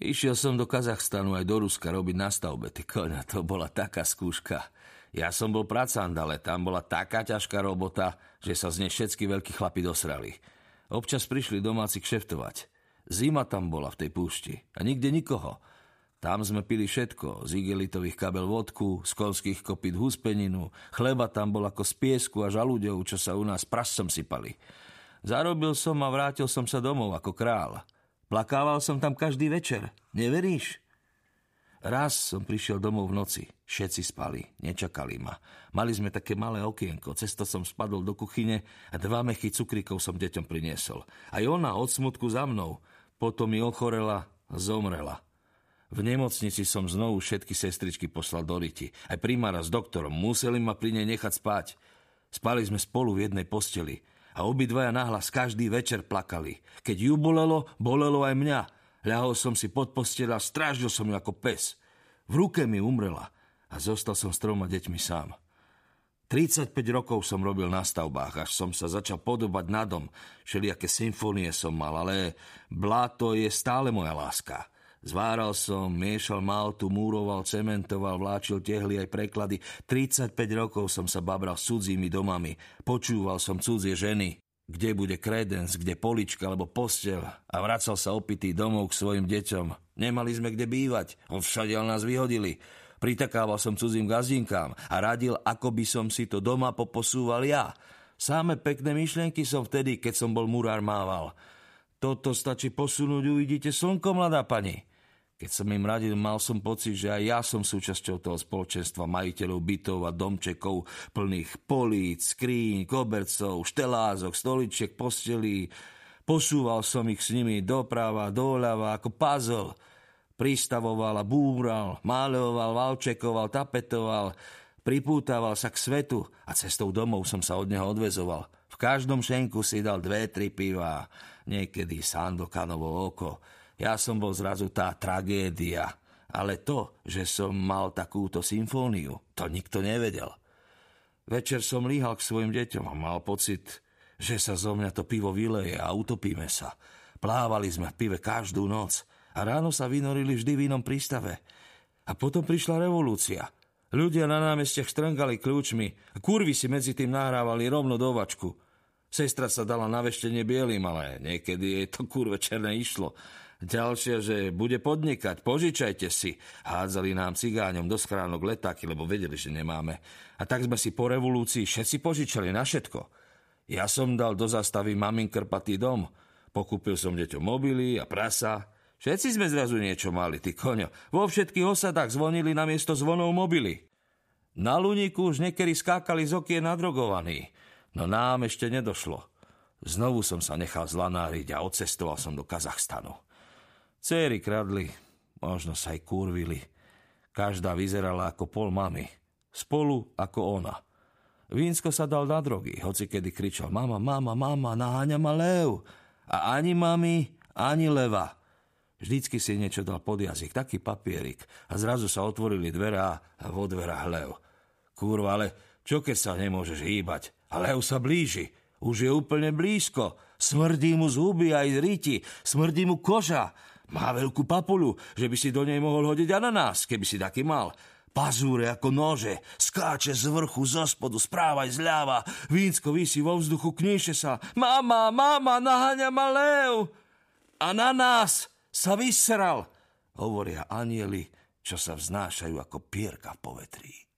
Išiel som do Kazachstanu aj do Ruska robiť na stavbe, ty koňa, to bola taká skúška. Ja som bol pracant, ale tam bola taká ťažká robota, že sa z nej všetky veľkí chlapi dosrali. Občas prišli domáci kšeftovať. Zima tam bola v tej púšti a nikde nikoho. Tam sme pili všetko, z igelitových kabel vodku, z konských kopít huspeninu, chleba tam bol ako z piesku a žalúďov, čo sa u nás prasom sypali. Zarobil som a vrátil som sa domov ako král. Plakával som tam každý večer. Neveríš? Raz som prišiel domov v noci. Všetci spali, nečakali ma. Mali sme také malé okienko, cesto som spadol do kuchyne a dva mechy cukríkov som deťom priniesol. Aj ona od smutku za mnou. Potom mi ochorela zomrela. V nemocnici som znovu všetky sestričky poslal do riti. Aj primára s doktorom. Museli ma pri nej nechať spať. Spali sme spolu v jednej posteli a obidvaja nahlas každý večer plakali. Keď ju bolelo, bolelo aj mňa. Ľahol som si pod posteľ a strážil som ju ako pes. V ruke mi umrela a zostal som s troma deťmi sám. 35 rokov som robil na stavbách, až som sa začal podobať na dom. Všelijaké symfónie som mal, ale bláto je stále moja láska. Zváral som, miešal maltu, múroval, cementoval, vláčil tehly aj preklady. 35 rokov som sa babral s cudzími domami. Počúval som cudzie ženy. Kde bude kredens, kde polička alebo postel. A vracal sa opitý domov k svojim deťom. Nemali sme kde bývať. Všade nás vyhodili. Pritakával som cudzím gazdinkám a radil, ako by som si to doma poposúval ja. Sáme pekné myšlienky som vtedy, keď som bol murár mával. Toto stačí posunúť, uvidíte slnko, mladá pani. Keď som im radil, mal som pocit, že aj ja som súčasťou toho spoločenstva majiteľov bytov a domčekov plných políc, skríň, kobercov, štelázok, stoličiek, postelí. Posúval som ich s nimi doprava, doľava ako puzzle. Pristavoval a búral, máľoval, valčekoval, tapetoval, pripútaval sa k svetu a cestou domov som sa od neho odvezoval. V každom šenku si dal dve, tri piva, niekedy Sandokanovo oko, ja som bol zrazu tá tragédia. Ale to, že som mal takúto symfóniu, to nikto nevedel. Večer som líhal k svojim deťom a mal pocit, že sa zo mňa to pivo vyleje a utopíme sa. Plávali sme v pive každú noc a ráno sa vynorili vždy v inom prístave. A potom prišla revolúcia. Ľudia na námestiach štrngali kľúčmi a kurvy si medzi tým nahrávali rovno do vačku. Sestra sa dala na veštenie bielým, ale niekedy jej to kurve černé išlo. Ďalšia, že bude podnikať, požičajte si. Hádzali nám cigáňom do schránok letáky, lebo vedeli, že nemáme. A tak sme si po revolúcii všetci požičali na všetko. Ja som dal do zastavy mamin krpatý dom. Pokúpil som deťom mobily a prasa. Všetci sme zrazu niečo mali, ty koňo. Vo všetkých osadách zvonili na miesto zvonov mobily. Na Luníku už niekedy skákali z okien nadrogovaní. No nám ešte nedošlo. Znovu som sa nechal zlanáriť a odcestoval som do Kazachstanu. Céry kradli, možno sa aj kurvili. Každá vyzerala ako pol mamy. Spolu ako ona. Vínsko sa dal na drogy, hoci kedy kričal mama, mama, mama, naháňa ma lev. A ani mami, ani leva. Vždycky si niečo dal pod jazyk, taký papierik. A zrazu sa otvorili dvera a vo dverách lev. Kurva, ale čo keď sa nemôžeš hýbať? A lev sa blíži. Už je úplne blízko. Smrdí mu zuby aj z riti. Smrdí mu koža. Má veľkú papulu, že by si do nej mohol hodiť ananás, keby si taký mal. Pazúre ako nože, skáče z vrchu, zo spodu, správa zľava. Vínsko vysí vo vzduchu, kníše sa. Mama, mama, naháňa ma lev. A na nás sa vysral, hovoria anieli, čo sa vznášajú ako pierka v povetrí.